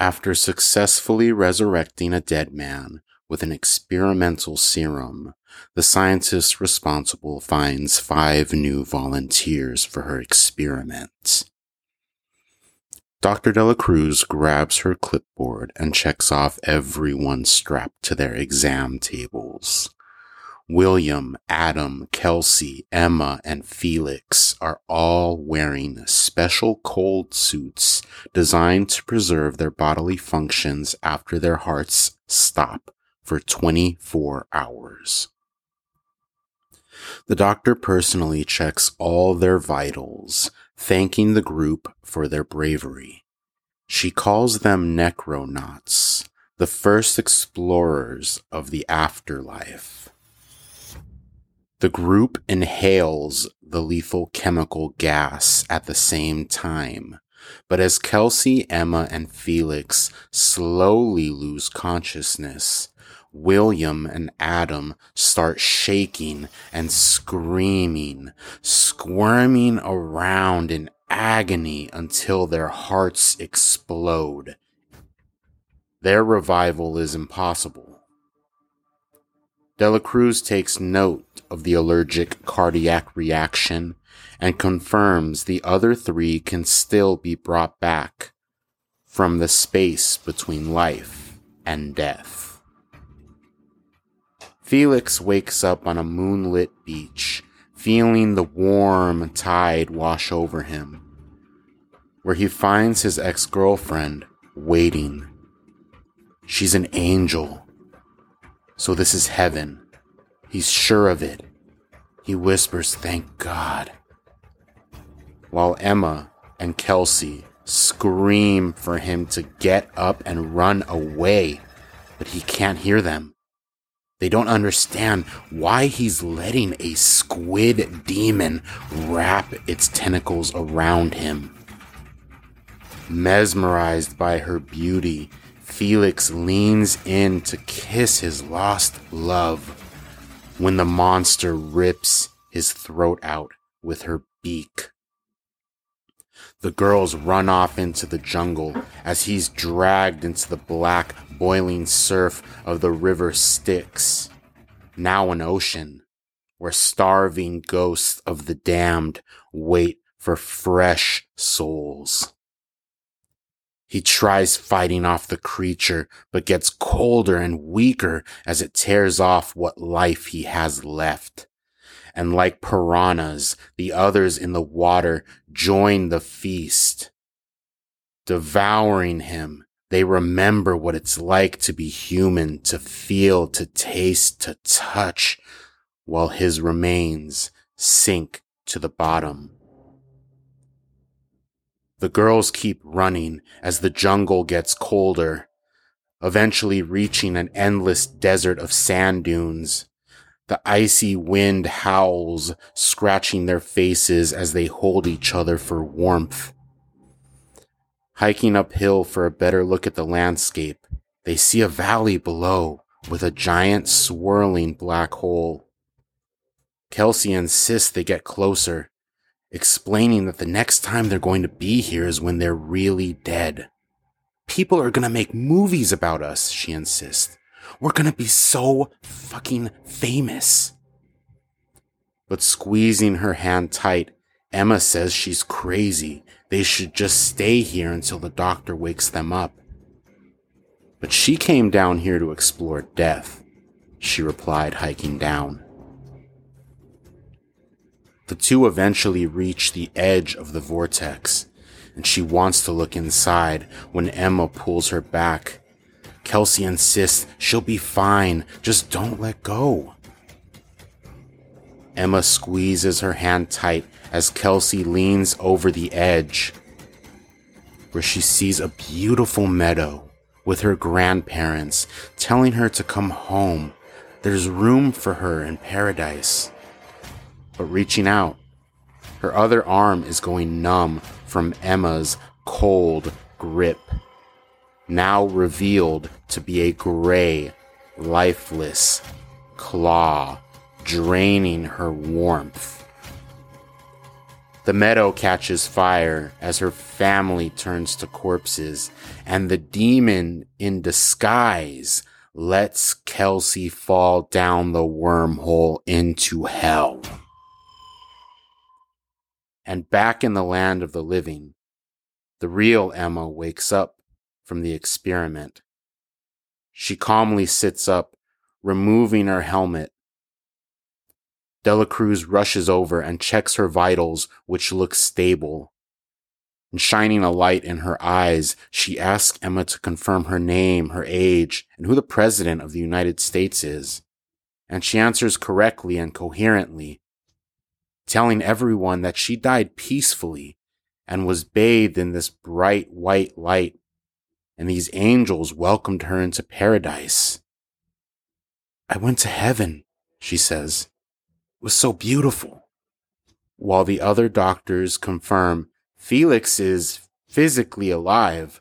After successfully resurrecting a dead man with an experimental serum, the scientist responsible finds five new volunteers for her experiment. Dr. Dela Cruz grabs her clipboard and checks off everyone strapped to their exam tables. William, Adam, Kelsey, Emma, and Felix are all wearing special cold suits designed to preserve their bodily functions after their hearts stop for 24 hours. The doctor personally checks all their vitals, thanking the group for their bravery. She calls them necronauts, the first explorers of the afterlife. The group inhales the lethal chemical gas at the same time, but as Kelsey, Emma, and Felix slowly lose consciousness, William and Adam start shaking and screaming, squirming around in agony until their hearts explode. Their revival is impossible. Delacruz takes note of the allergic cardiac reaction and confirms the other three can still be brought back from the space between life and death. Felix wakes up on a moonlit beach, feeling the warm tide wash over him, where he finds his ex girlfriend waiting. She's an angel. So this is heaven. He's sure of it. He whispers, Thank God. While Emma and Kelsey scream for him to get up and run away, but he can't hear them. They don't understand why he's letting a squid demon wrap its tentacles around him. Mesmerized by her beauty, Felix leans in to kiss his lost love when the monster rips his throat out with her beak. The girls run off into the jungle as he's dragged into the black, boiling surf of the river Styx, now an ocean, where starving ghosts of the damned wait for fresh souls. He tries fighting off the creature, but gets colder and weaker as it tears off what life he has left and like piranhas, the others in the water join the feast. Devouring him, they remember what it's like to be human, to feel, to taste, to touch, while his remains sink to the bottom. The girls keep running as the jungle gets colder, eventually reaching an endless desert of sand dunes. The icy wind howls, scratching their faces as they hold each other for warmth. Hiking uphill for a better look at the landscape, they see a valley below with a giant swirling black hole. Kelsey insists they get closer, explaining that the next time they're going to be here is when they're really dead. People are going to make movies about us, she insists. We're gonna be so fucking famous. But squeezing her hand tight, Emma says she's crazy. They should just stay here until the doctor wakes them up. But she came down here to explore death, she replied, hiking down. The two eventually reach the edge of the vortex, and she wants to look inside when Emma pulls her back Kelsey insists she'll be fine, just don't let go. Emma squeezes her hand tight as Kelsey leans over the edge, where she sees a beautiful meadow with her grandparents telling her to come home. There's room for her in paradise. But reaching out, her other arm is going numb from Emma's cold grip now revealed to be a gray, lifeless claw draining her warmth. The meadow catches fire as her family turns to corpses, and the demon in disguise lets Kelsey fall down the wormhole into hell. And back in the land of the living, the real Emma wakes up from the experiment. She calmly sits up, removing her helmet. Delacruz rushes over and checks her vitals, which look stable. And shining a light in her eyes, she asks Emma to confirm her name, her age, and who the President of the United States is. And she answers correctly and coherently, telling everyone that she died peacefully and was bathed in this bright white light, and these angels welcomed her into paradise. I went to heaven, she says. It was so beautiful. While the other doctors confirm Felix is physically alive,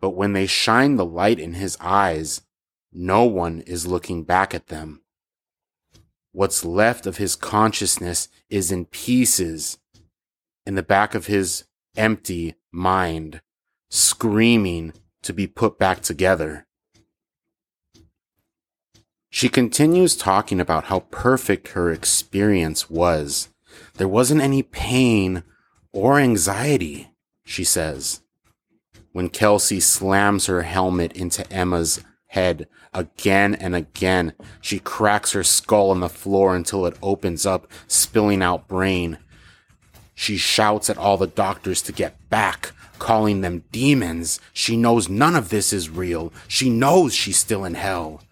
but when they shine the light in his eyes, no one is looking back at them. What's left of his consciousness is in pieces in the back of his empty mind, screaming to be put back together. She continues talking about how perfect her experience was. There wasn't any pain or anxiety, she says. When Kelsey slams her helmet into Emma's head again and again, she cracks her skull on the floor until it opens up, spilling out brain. She shouts at all the doctors to get back, calling them demons. She knows none of this is real. She knows she's still in hell.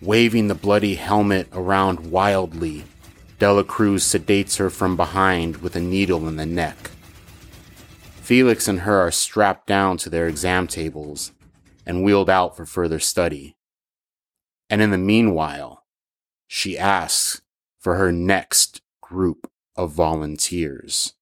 Waving the bloody helmet around wildly, Dela Cruz sedates her from behind with a needle in the neck. Felix and her are strapped down to their exam tables and wheeled out for further study. And in the meanwhile, she asks for her next group of volunteers.